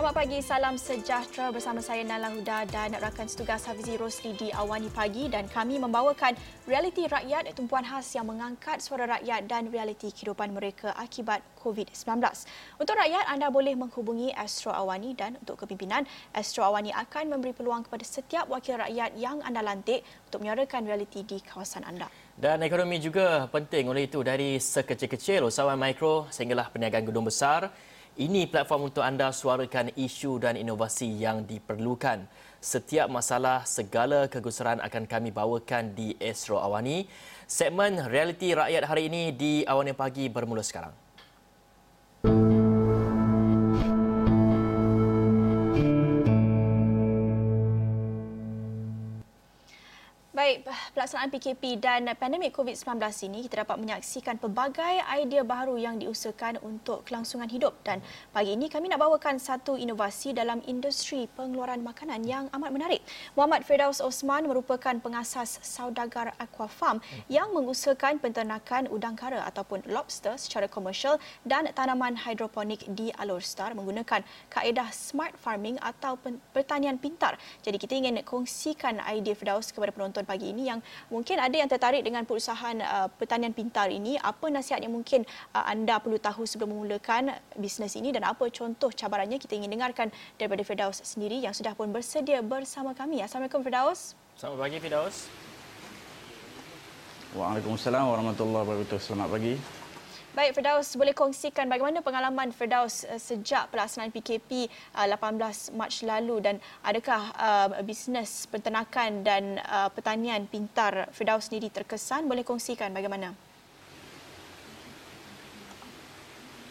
Selamat pagi, salam sejahtera bersama saya Nala Huda dan rakan setugas Hafizi Rosli di Awani Pagi dan kami membawakan realiti rakyat tumpuan khas yang mengangkat suara rakyat dan realiti kehidupan mereka akibat COVID-19. Untuk rakyat, anda boleh menghubungi Astro Awani dan untuk kepimpinan, Astro Awani akan memberi peluang kepada setiap wakil rakyat yang anda lantik untuk menyuarakan realiti di kawasan anda. Dan ekonomi juga penting oleh itu dari sekecil-kecil usahawan mikro sehinggalah perniagaan gedung besar ini platform untuk anda suarakan isu dan inovasi yang diperlukan. Setiap masalah, segala kegusaran akan kami bawakan di Astro Awani. Segmen Realiti Rakyat hari ini di Awani Pagi bermula sekarang. Baik, pelaksanaan PKP dan pandemik COVID-19 ini kita dapat menyaksikan pelbagai idea baru yang diusahakan untuk kelangsungan hidup dan pagi ini kami nak bawakan satu inovasi dalam industri pengeluaran makanan yang amat menarik. Muhammad Firdaus Osman merupakan pengasas saudagar Aquafarm yang mengusahakan penternakan udang kara ataupun lobster secara komersial dan tanaman hidroponik di Alor Star menggunakan kaedah smart farming atau pertanian pintar. Jadi kita ingin kongsikan idea Firdaus kepada penonton pagi ini yang mungkin ada yang tertarik dengan perusahaan uh, pertanian pintar ini. Apa nasihat yang mungkin uh, anda perlu tahu sebelum memulakan bisnes ini? Dan apa contoh cabarannya kita ingin dengarkan daripada Firdaus sendiri yang sudah pun bersedia bersama kami. Assalamualaikum Firdaus. Selamat pagi Firdaus. Waalaikumsalam warahmatullahi wabarakatuh. Selamat pagi Baik Firdaus, boleh kongsikan bagaimana pengalaman Firdaus uh, sejak pelaksanaan PKP 18 uh, Mac lalu dan adakah uh, bisnes peternakan dan pertanian pintar Firdaus sendiri terkesan? Boleh kongsikan bagaimana?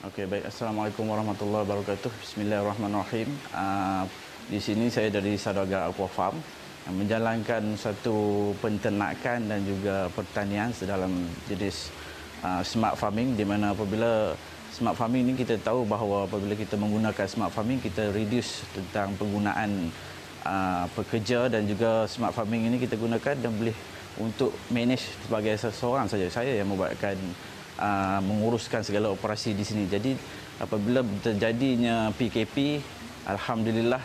Okey, baik. Assalamualaikum warahmatullahi wabarakatuh. Bismillahirrahmanirrahim. Uh, di sini saya dari Saudagar Aqua Farm menjalankan satu penternakan dan juga pertanian sedalam jenis uh, smart farming di mana apabila smart farming ini kita tahu bahawa apabila kita menggunakan smart farming kita reduce tentang penggunaan uh, pekerja dan juga smart farming ini kita gunakan dan boleh untuk manage sebagai seseorang saja. Saya yang membuatkan uh, menguruskan segala operasi di sini. Jadi apabila terjadinya PKP alhamdulillah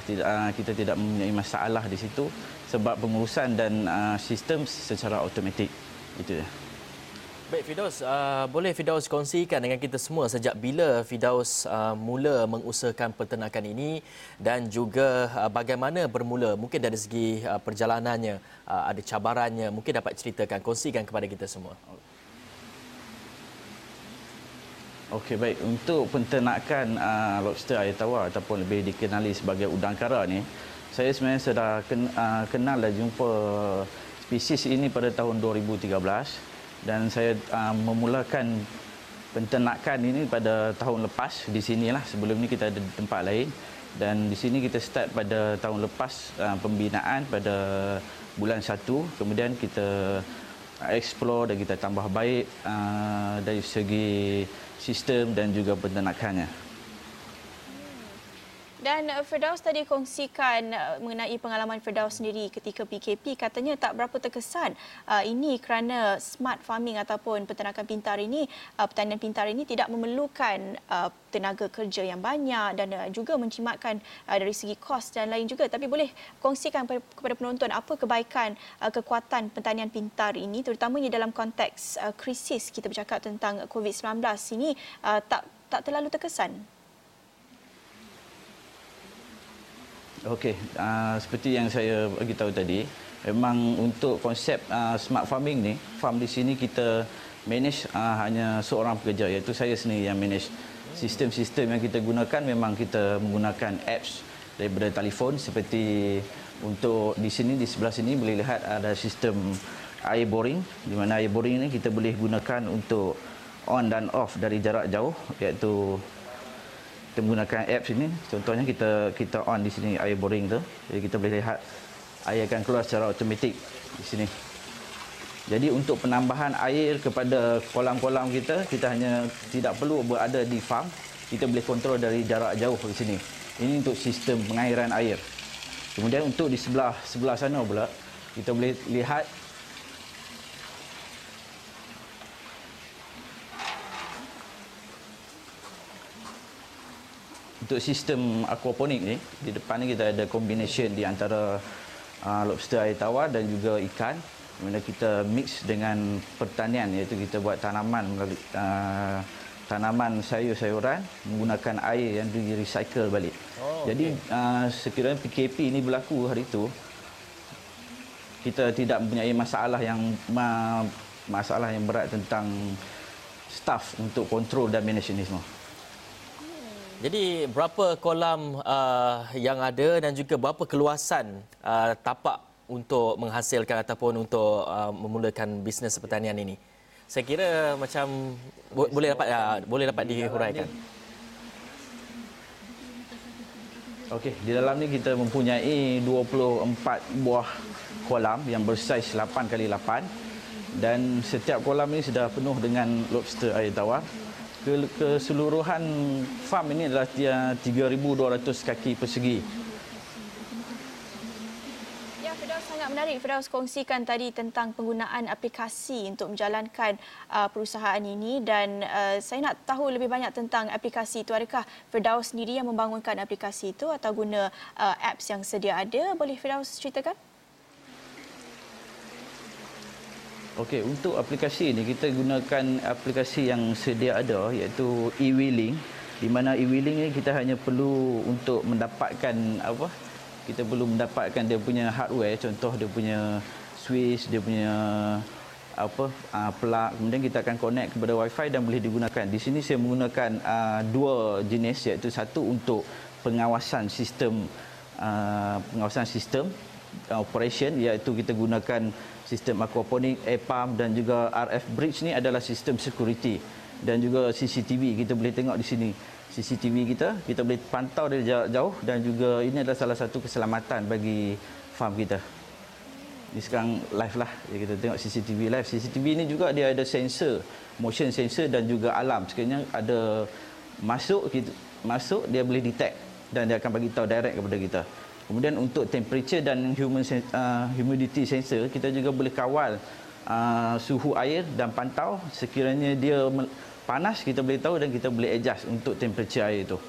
kita tidak mempunyai masalah di situ sebab pengurusan dan uh, sistem secara automatik. Itu ya Baik Fidaus, uh, boleh Fidaus kongsikan dengan kita semua sejak bila Fidaus uh, mula mengusahakan peternakan ini dan juga uh, bagaimana bermula? Mungkin dari segi uh, perjalanannya, uh, ada cabarannya, mungkin dapat ceritakan, kongsikan kepada kita semua. Okey baik, untuk peternakan uh, lobster air tawar ataupun lebih dikenali sebagai udang kara ni, saya sebenarnya sudah ken, uh, kenal dan jumpa spesies ini pada tahun 2013 dan saya uh, memulakan penternakan ini pada tahun lepas. Di sinilah sebelum ni kita ada di tempat lain. Dan di sini kita start pada tahun lepas uh, pembinaan pada bulan 1 kemudian kita explore dan kita tambah baik uh, dari segi sistem dan juga penternakannya. Dan uh, Firdaus tadi kongsikan uh, mengenai pengalaman Firdaus sendiri ketika PKP katanya tak berapa terkesan uh, ini kerana smart farming ataupun peternakan pintar ini pertanian pintar ini tidak memerlukan tenaga kerja yang banyak dan juga mencimatkan dari segi kos dan lain juga. Tapi boleh kongsikan kepada penonton apa kebaikan kekuatan pertanian pintar ini terutamanya dalam konteks krisis kita bercakap tentang COVID-19 ini tak tak terlalu terkesan Okey, uh, seperti yang saya bagi tahu tadi, memang untuk konsep uh, smart farming ni, farm di sini kita manage uh, hanya seorang pekerja iaitu saya sendiri yang manage. Sistem-sistem yang kita gunakan memang kita menggunakan apps daripada telefon seperti untuk di sini di sebelah sini boleh lihat ada sistem air boring di mana air boring ini kita boleh gunakan untuk on dan off dari jarak jauh iaitu kita menggunakan apps ini. Contohnya kita kita on di sini air boring tu. Jadi kita boleh lihat air akan keluar secara automatik di sini. Jadi untuk penambahan air kepada kolam-kolam kita kita hanya tidak perlu berada di farm. Kita boleh kontrol dari jarak jauh di sini. Ini untuk sistem pengairan air. Kemudian untuk di sebelah sebelah sana pula kita boleh lihat untuk sistem aquaponik ni di depan ni kita ada combination di antara uh, lobster air tawar dan juga ikan mana kita mix dengan pertanian iaitu kita buat tanaman melalui uh, tanaman sayur-sayuran menggunakan air yang di recycle balik. Oh, Jadi okay. uh, sekiranya PKP ini berlaku hari itu kita tidak mempunyai masalah yang ma- masalah yang berat tentang staff untuk kontrol dan manage ini semua. Jadi berapa kolam uh, yang ada dan juga berapa keluasan uh, tapak untuk menghasilkan ataupun untuk uh, memulakan bisnes pertanian ini? Saya kira macam bo- boleh dapat ya, boleh dapat dihuraikan. Okey, di dalam ni kita mempunyai 24 buah kolam yang bersaiz 8 kali 8 dan setiap kolam ini sudah penuh dengan lobster air tawar. Keseluruhan farm ini adalah 3,200 kaki persegi. sangat menarik Firdaus kongsikan tadi tentang penggunaan aplikasi untuk menjalankan uh, perusahaan ini dan uh, saya nak tahu lebih banyak tentang aplikasi itu. Adakah Firdaus sendiri yang membangunkan aplikasi itu atau guna uh, apps yang sedia ada? Boleh Firdaus ceritakan? Okey, untuk aplikasi ini kita gunakan aplikasi yang sedia ada iaitu e-wheeling. Di mana e-wheeling ini kita hanya perlu untuk mendapatkan apa? Kita perlu mendapatkan dia punya hardware. Contoh dia punya switch dia punya apa uh, plug. Kemudian kita akan connect kepada wifi dan boleh digunakan. Di sini saya menggunakan uh, dua jenis iaitu satu untuk pengawasan sistem uh, pengawasan sistem uh, operation iaitu kita gunakan sistem aquaponik air pump dan juga RF bridge ni adalah sistem security dan juga CCTV kita boleh tengok di sini. CCTV kita kita boleh pantau dari jauh dan juga ini adalah salah satu keselamatan bagi farm kita. Ini sekarang live lah. Kita tengok CCTV live. CCTV ini juga dia ada sensor motion sensor dan juga alarm. Sekiranya ada masuk kita masuk dia boleh detect dan dia akan bagi tahu direct kepada kita kemudian untuk temperature dan human uh, humidity sensor kita juga boleh kawal uh, suhu air dan pantau sekiranya dia panas kita boleh tahu dan kita boleh adjust untuk temperature air itu.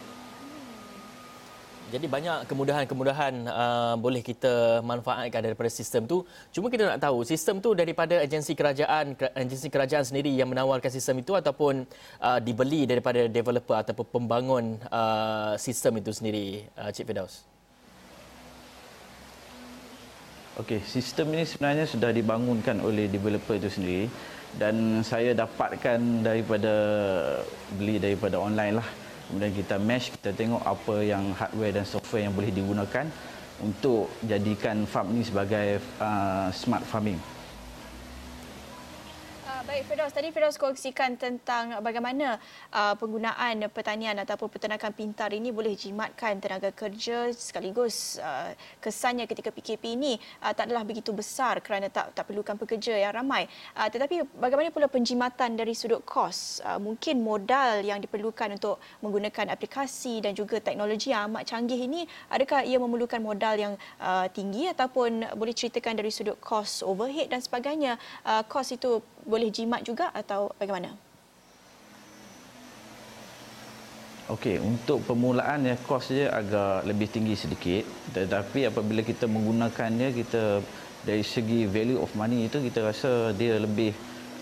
Jadi banyak kemudahan-kemudahan uh, boleh kita manfaatkan daripada sistem tu. Cuma kita nak tahu sistem tu daripada agensi kerajaan agensi kerajaan sendiri yang menawarkan sistem itu ataupun uh, dibeli daripada developer ataupun pembangun uh, sistem itu sendiri uh, Cik Firdaus. Okey, sistem ini sebenarnya sudah dibangunkan oleh developer itu sendiri dan saya dapatkan daripada beli daripada online lah. Kemudian kita mesh kita tengok apa yang hardware dan software yang boleh digunakan untuk jadikan farm ini sebagai uh, smart farming Baik Firdaus, tadi Firdaus kongsikan tentang bagaimana uh, penggunaan pertanian ataupun peternakan pintar ini boleh jimatkan tenaga kerja sekaligus uh, kesannya ketika PKP ini uh, tak adalah begitu besar kerana tak tak perlukan pekerja yang ramai. Uh, tetapi bagaimana pula penjimatan dari sudut kos? Uh, mungkin modal yang diperlukan untuk menggunakan aplikasi dan juga teknologi yang amat canggih ini adakah ia memerlukan modal yang uh, tinggi ataupun boleh ceritakan dari sudut kos overhead dan sebagainya uh, kos itu boleh jimat juga atau bagaimana? Okey, untuk permulaan ya kos dia agak lebih tinggi sedikit tetapi apabila kita menggunakannya kita dari segi value of money itu kita rasa dia lebih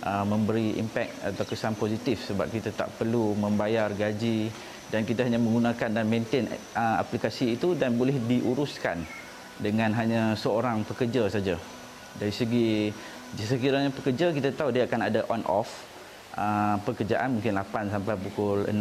uh, memberi impact atau kesan positif sebab kita tak perlu membayar gaji dan kita hanya menggunakan dan maintain uh, aplikasi itu dan boleh diuruskan dengan hanya seorang pekerja saja. Dari segi sekiranya pekerja kita tahu dia akan ada on off uh, pekerjaan mungkin 8 sampai pukul 6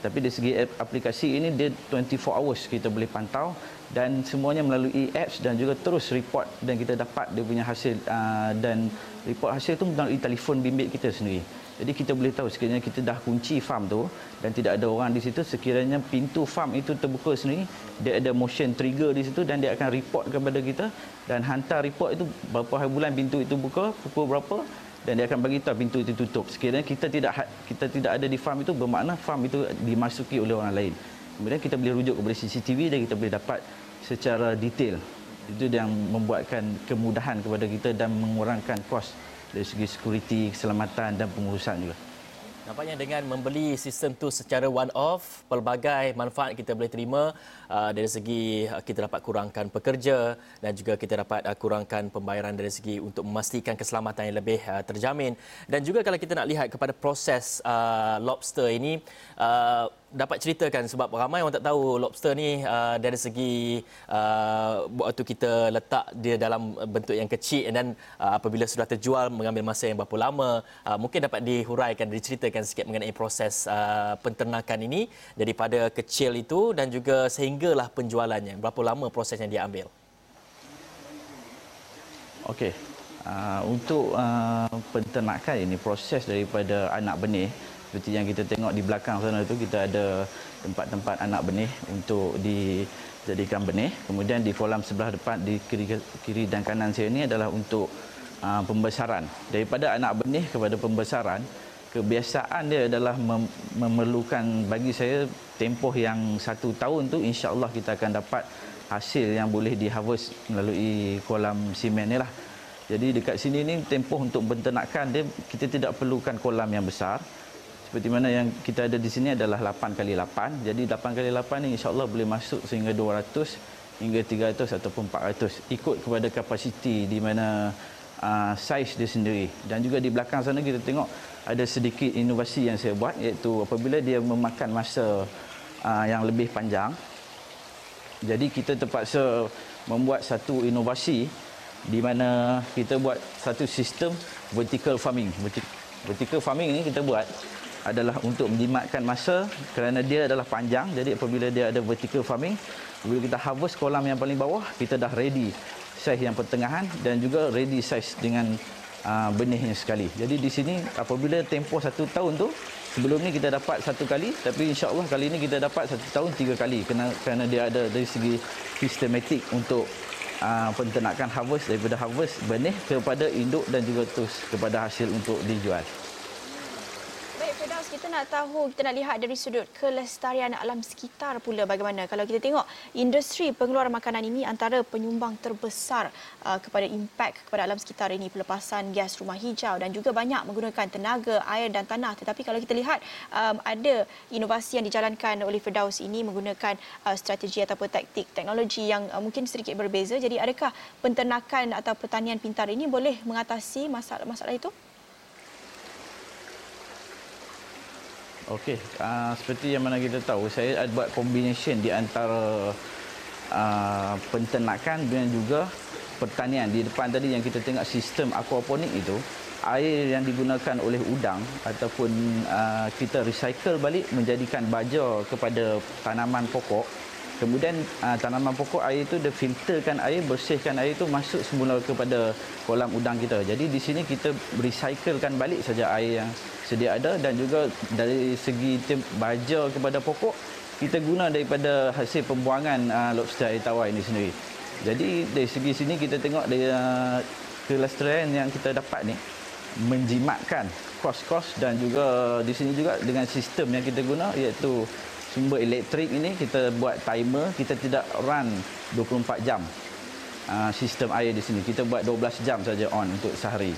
tapi dari segi aplikasi ini dia 24 hours kita boleh pantau dan semuanya melalui apps dan juga terus report dan kita dapat dia punya hasil uh, dan report hasil itu melalui telefon bimbit kita sendiri jadi kita boleh tahu sekiranya kita dah kunci farm tu dan tidak ada orang di situ sekiranya pintu farm itu terbuka sendiri dia ada motion trigger di situ dan dia akan report kepada kita dan hantar report itu berapa hari bulan pintu itu buka pukul berapa dan dia akan bagi tahu pintu itu tutup. Sekiranya kita tidak ha- kita tidak ada di farm itu bermakna farm itu dimasuki oleh orang lain. Kemudian kita boleh rujuk kepada CCTV dan kita boleh dapat secara detail. Itu yang membuatkan kemudahan kepada kita dan mengurangkan kos dari segi security, keselamatan dan pengurusan juga. Nampaknya dengan membeli sistem tu secara one off, pelbagai manfaat kita boleh terima uh, dari segi uh, kita dapat kurangkan pekerja dan juga kita dapat uh, kurangkan pembayaran dari segi untuk memastikan keselamatan yang lebih uh, terjamin. Dan juga kalau kita nak lihat kepada proses uh, lobster ini, uh, dapat ceritakan sebab ramai orang tak tahu lobster ni uh, dari segi uh, waktu kita letak dia dalam bentuk yang kecil dan uh, apabila sudah terjual mengambil masa yang berapa lama uh, mungkin dapat dihuraikan diceritakan sikit mengenai proses uh, penternakan ini daripada kecil itu dan juga sehinggalah penjualannya berapa lama proses yang dia ambil Okey. Uh, untuk uh, penternakan ini proses daripada anak benih seperti yang kita tengok di belakang sana itu kita ada tempat-tempat anak benih untuk dijadikan benih. Kemudian di kolam sebelah depan di kiri, kiri dan kanan saya ini adalah untuk uh, pembesaran. Daripada anak benih kepada pembesaran, kebiasaan dia adalah mem- memerlukan bagi saya tempoh yang satu tahun tu insya-Allah kita akan dapat hasil yang boleh diharvest melalui kolam simen ni lah. Jadi dekat sini ni tempoh untuk penternakan dia kita tidak perlukan kolam yang besar seperti mana yang kita ada di sini adalah 8 kali 8 jadi 8 kali 8 ni insyaAllah boleh masuk sehingga 200 hingga 300 ataupun 400 ikut kepada kapasiti di mana uh, saiz dia sendiri. Dan juga di belakang sana kita tengok ada sedikit inovasi yang saya buat iaitu apabila dia memakan masa uh, yang lebih panjang jadi kita terpaksa membuat satu inovasi di mana kita buat satu sistem vertical farming. Vertical farming ini kita buat adalah untuk menjimatkan masa kerana dia adalah panjang. Jadi apabila dia ada vertical farming bila kita harvest kolam yang paling bawah kita dah ready saiz yang pertengahan dan juga ready saiz dengan uh, benihnya sekali. Jadi di sini apabila tempoh satu tahun tu sebelum ni kita dapat satu kali tapi insyaAllah kali ini kita dapat satu tahun tiga kali kerana, kerana dia ada dari segi sistematik untuk uh, penternakan harvest daripada harvest benih kepada induk dan juga terus kepada hasil untuk dijual kita nak tahu, kita nak lihat dari sudut kelestarian alam sekitar pula bagaimana. Kalau kita tengok industri pengeluaran makanan ini antara penyumbang terbesar uh, kepada impak kepada alam sekitar ini pelepasan gas rumah hijau dan juga banyak menggunakan tenaga, air dan tanah. Tetapi kalau kita lihat um, ada inovasi yang dijalankan oleh Firdaus ini menggunakan uh, strategi ataupun taktik teknologi yang uh, mungkin sedikit berbeza. Jadi adakah penternakan atau pertanian pintar ini boleh mengatasi masalah-masalah itu? Okey, uh, seperti yang mana kita tahu, saya ada buat combination di antara uh, penternakan dan juga pertanian. Di depan tadi yang kita tengok sistem aquaponik itu, air yang digunakan oleh udang ataupun uh, kita recycle balik menjadikan baja kepada tanaman pokok. Kemudian uh, tanaman pokok air itu dia filterkan air, bersihkan air itu masuk semula kepada kolam udang kita. Jadi di sini kita recyclekan balik saja air yang sedia ada dan juga dari segi baja kepada pokok kita guna daripada hasil pembuangan uh, lobster air tawar ini sendiri. Jadi dari segi sini kita tengok dari uh, kelestarian yang kita dapat ni menjimatkan kos-kos dan juga di sini juga dengan sistem yang kita guna iaitu sumber elektrik ini kita buat timer kita tidak run 24 jam. Uh, sistem air di sini. Kita buat 12 jam saja on untuk sehari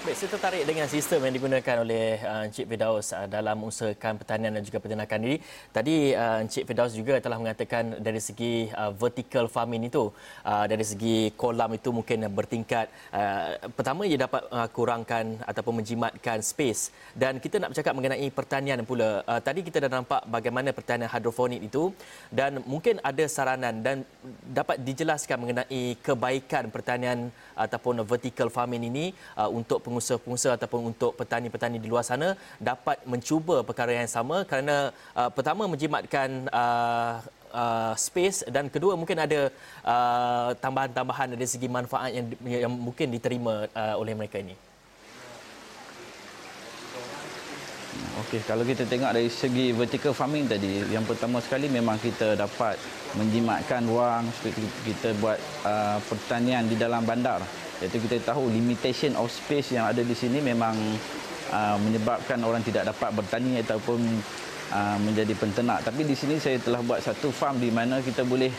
Baik, saya tertarik dengan sistem yang digunakan oleh uh, Encik Firdaus uh, dalam mengusahakan pertanian dan juga peternakan ini. Tadi uh, Encik Firdaus juga telah mengatakan dari segi vertical farming itu, dari segi kolam itu mungkin bertingkat. Pertama, ia dapat kurangkan ataupun menjimatkan space. Dan kita nak bercakap mengenai pertanian pula. Tadi kita dah nampak bagaimana pertanian hidroponik itu dan mungkin ada saranan dan dapat dijelaskan mengenai kebaikan pertanian ataupun vertical farming ini untuk pengusaha-pengusaha ataupun untuk petani-petani di luar sana dapat mencuba perkara yang sama kerana uh, pertama menjimatkan uh, uh, space dan kedua mungkin ada uh, tambahan-tambahan dari segi manfaat yang, yang mungkin diterima uh, oleh mereka ini. Okey, kalau kita tengok dari segi vertical farming tadi, yang pertama sekali memang kita dapat menjimatkan ruang seperti kita buat uh, pertanian di dalam bandar iaitu kita tahu limitation of space yang ada di sini memang uh, menyebabkan orang tidak dapat bertani ataupun uh, menjadi penternak. Tapi di sini saya telah buat satu farm di mana kita boleh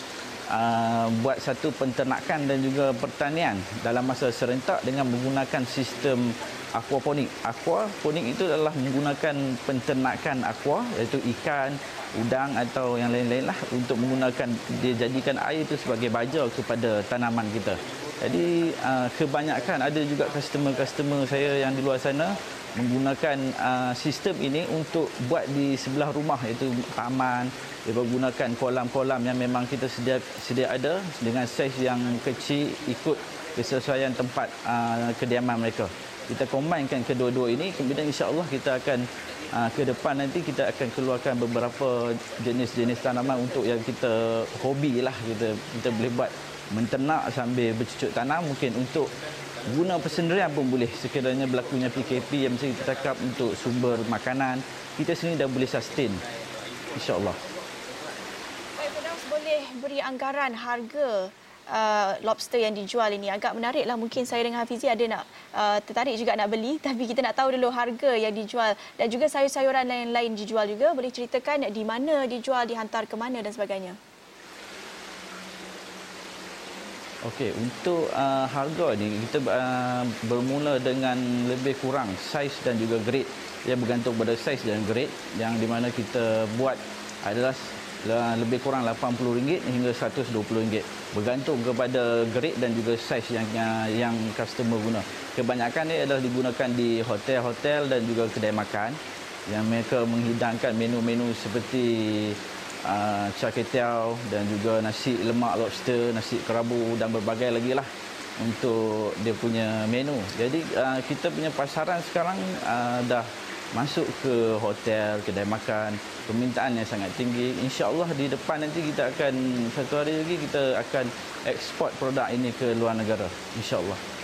uh, buat satu penternakan dan juga pertanian dalam masa serentak dengan menggunakan sistem aquaponik. Aquaponik itu adalah menggunakan penternakan aqua iaitu ikan, udang atau yang lain-lain lah untuk menggunakan dia jadikan air itu sebagai baja kepada tanaman kita. Jadi uh, kebanyakan ada juga customer-customer saya yang di luar sana menggunakan uh, sistem ini untuk buat di sebelah rumah iaitu taman dia menggunakan kolam-kolam yang memang kita sedia sedia ada dengan saiz yang kecil ikut kesesuaian tempat uh, kediaman mereka. Kita combine kedua-dua ini kemudian insya-Allah kita akan uh, ke depan nanti kita akan keluarkan beberapa jenis-jenis tanaman untuk yang kita hobi lah kita kita boleh buat menternak sambil bercucuk tanam mungkin untuk guna persendirian pun boleh. Sekiranya berlakunya PKP yang mesti kita cakap untuk sumber makanan kita sini dah boleh sustain. Insyaallah. Boleh beri anggaran harga uh, lobster yang dijual ini. Agak menarik lah. Mungkin saya dengan Hafizi ada nak uh, tertarik juga nak beli. Tapi kita nak tahu dulu harga yang dijual. Dan juga sayur-sayuran lain-lain dijual juga. Boleh ceritakan di mana dijual dihantar ke mana dan sebagainya Okey, untuk uh, harga ni kita uh, bermula dengan lebih kurang saiz dan juga grade. Ia bergantung pada saiz dan grade yang di mana kita buat adalah lebih kurang RM80 hingga RM120. Bergantung kepada grade dan juga saiz yang yang customer guna. Kebanyakan ni adalah digunakan di hotel-hotel dan juga kedai makan yang mereka menghidangkan menu-menu seperti uh, caketiau dan juga nasi lemak lobster, nasi kerabu dan berbagai lagi lah untuk dia punya menu. Jadi uh, kita punya pasaran sekarang uh, dah masuk ke hotel, kedai makan, permintaan yang sangat tinggi. InsyaAllah di depan nanti kita akan, satu hari lagi kita akan ekspor produk ini ke luar negara. InsyaAllah.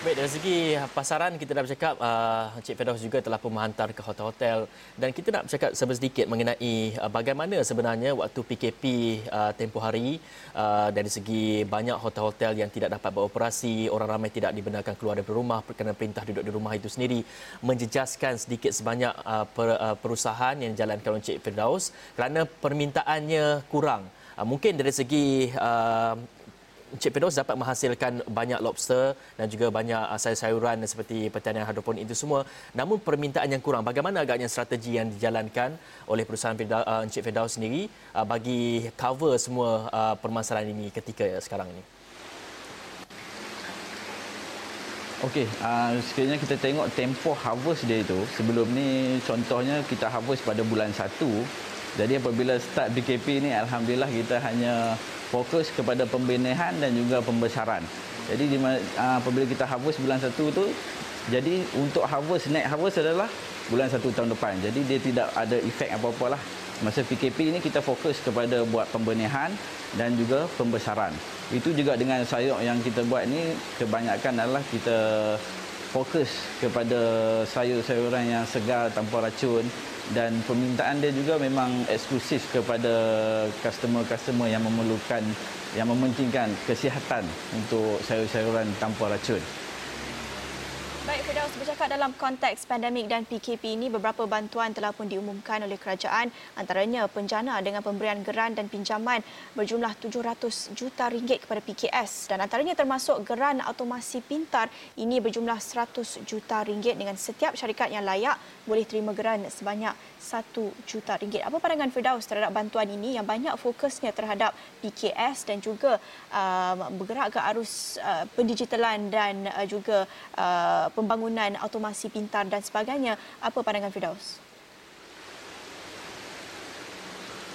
Baik, dari segi pasaran kita dah bercakap uh, Encik Firdaus juga telah pun menghantar ke hotel-hotel dan kita nak bercakap sedikit mengenai uh, bagaimana sebenarnya waktu PKP uh, tempoh hari uh, dari segi banyak hotel-hotel yang tidak dapat beroperasi, orang ramai tidak dibenarkan keluar dari rumah kerana perintah duduk di rumah itu sendiri menjejaskan sedikit sebanyak uh, per, uh, perusahaan yang dijalankan Encik Firdaus kerana permintaannya kurang. Uh, mungkin dari segi uh, Encik Firdaus dapat menghasilkan banyak lobster dan juga banyak uh, sayur-sayuran seperti pertanian hidroponik itu semua. Namun permintaan yang kurang. Bagaimana agaknya strategi yang dijalankan oleh perusahaan uh, Encik Firdaus sendiri uh, bagi cover semua permasalahan ini ketika sekarang ini? Okey, uh, sekiranya kita tengok tempoh harvest dia itu, sebelum ni contohnya kita harvest pada bulan 1. Jadi apabila start BKP ni alhamdulillah kita hanya fokus kepada pembenahan dan juga pembesaran. Jadi di, uh, apabila kita harvest bulan satu tu, jadi untuk harvest, next harvest adalah bulan satu tahun depan. Jadi dia tidak ada efek apa-apa lah. Masa PKP ini kita fokus kepada buat pembenahan dan juga pembesaran. Itu juga dengan sayur yang kita buat ni kebanyakan adalah kita fokus kepada sayur-sayuran yang segar tanpa racun dan permintaan dia juga memang eksklusif kepada customer-customer yang memerlukan yang mementingkan kesihatan untuk sayur-sayuran tanpa racun. Baik, Firdaus bercakap dalam konteks pandemik dan PKP ini, beberapa bantuan telah pun diumumkan oleh kerajaan, antaranya penjana dengan pemberian geran dan pinjaman berjumlah 700 juta ringgit kepada PKS dan antaranya termasuk geran automasi pintar ini berjumlah 100 juta ringgit dengan setiap syarikat yang layak boleh terima geran sebanyak 1 juta ringgit. Apa pandangan Firdaus terhadap bantuan ini yang banyak fokusnya terhadap PKS dan juga uh, bergerak ke arus uh, pendigitalan dan uh, juga uh, pembangunan automasi pintar dan sebagainya. Apa pandangan Firdaus?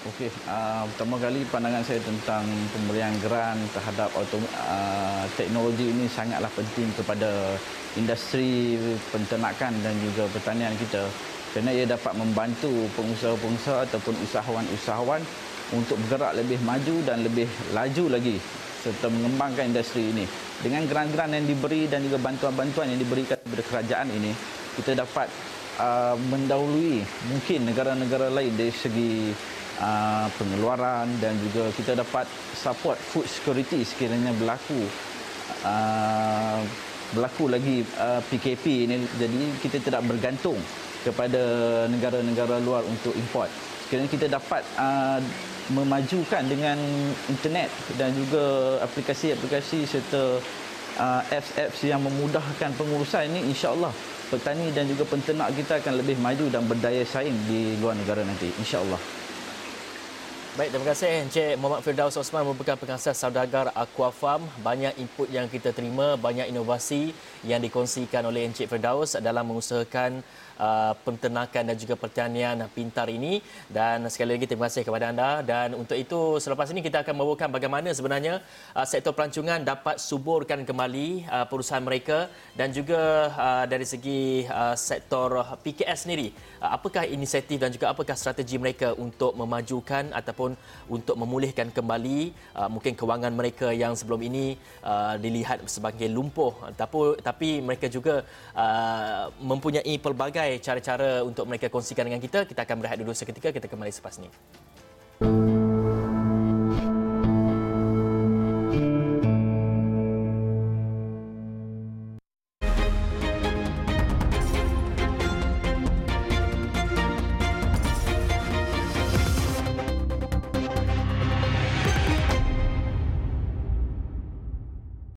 Okey, uh, pertama kali pandangan saya tentang pemberian geran terhadap autom, uh, teknologi ini sangatlah penting kepada industri penternakan dan juga pertanian kita kerana ia dapat membantu pengusaha-pengusaha ataupun usahawan-usahawan untuk bergerak lebih maju dan lebih laju lagi serta mengembangkan industri ini. Dengan geran-geran yang diberi dan juga bantuan-bantuan yang diberikan kepada kerajaan ini, kita dapat uh, mendahului mungkin negara-negara lain dari segi uh, pengeluaran dan juga kita dapat support food security sekiranya berlaku uh, berlaku lagi uh, PKP ini jadi kita tidak bergantung kepada negara-negara luar untuk import. Sekiranya kita dapat uh, memajukan dengan internet dan juga aplikasi-aplikasi serta uh, apps-apps yang memudahkan pengurusan ini insya-Allah petani dan juga penternak kita akan lebih maju dan berdaya saing di luar negara nanti insya-Allah. Baik, terima kasih Encik Muhammad Firdaus Osman merupakan pengasas saudagar Aqua Farm. Banyak input yang kita terima, banyak inovasi yang dikongsikan oleh Encik Firdaus dalam mengusahakan uh, penternakan dan juga pertanian pintar ini. Dan sekali lagi terima kasih kepada anda. Dan untuk itu selepas ini kita akan membawakan bagaimana sebenarnya uh, sektor pelancongan dapat suburkan kembali uh, perusahaan mereka dan juga uh, dari segi uh, sektor PKS sendiri. Uh, apakah inisiatif dan juga apakah strategi mereka untuk memajukan ataupun untuk memulihkan kembali uh, mungkin kewangan mereka yang sebelum ini uh, dilihat sebagai lumpuh. Tapi tapi mereka juga uh, mempunyai pelbagai cara-cara untuk mereka kongsikan dengan kita. Kita akan berehat dulu seketika. Kita kembali selepas ini.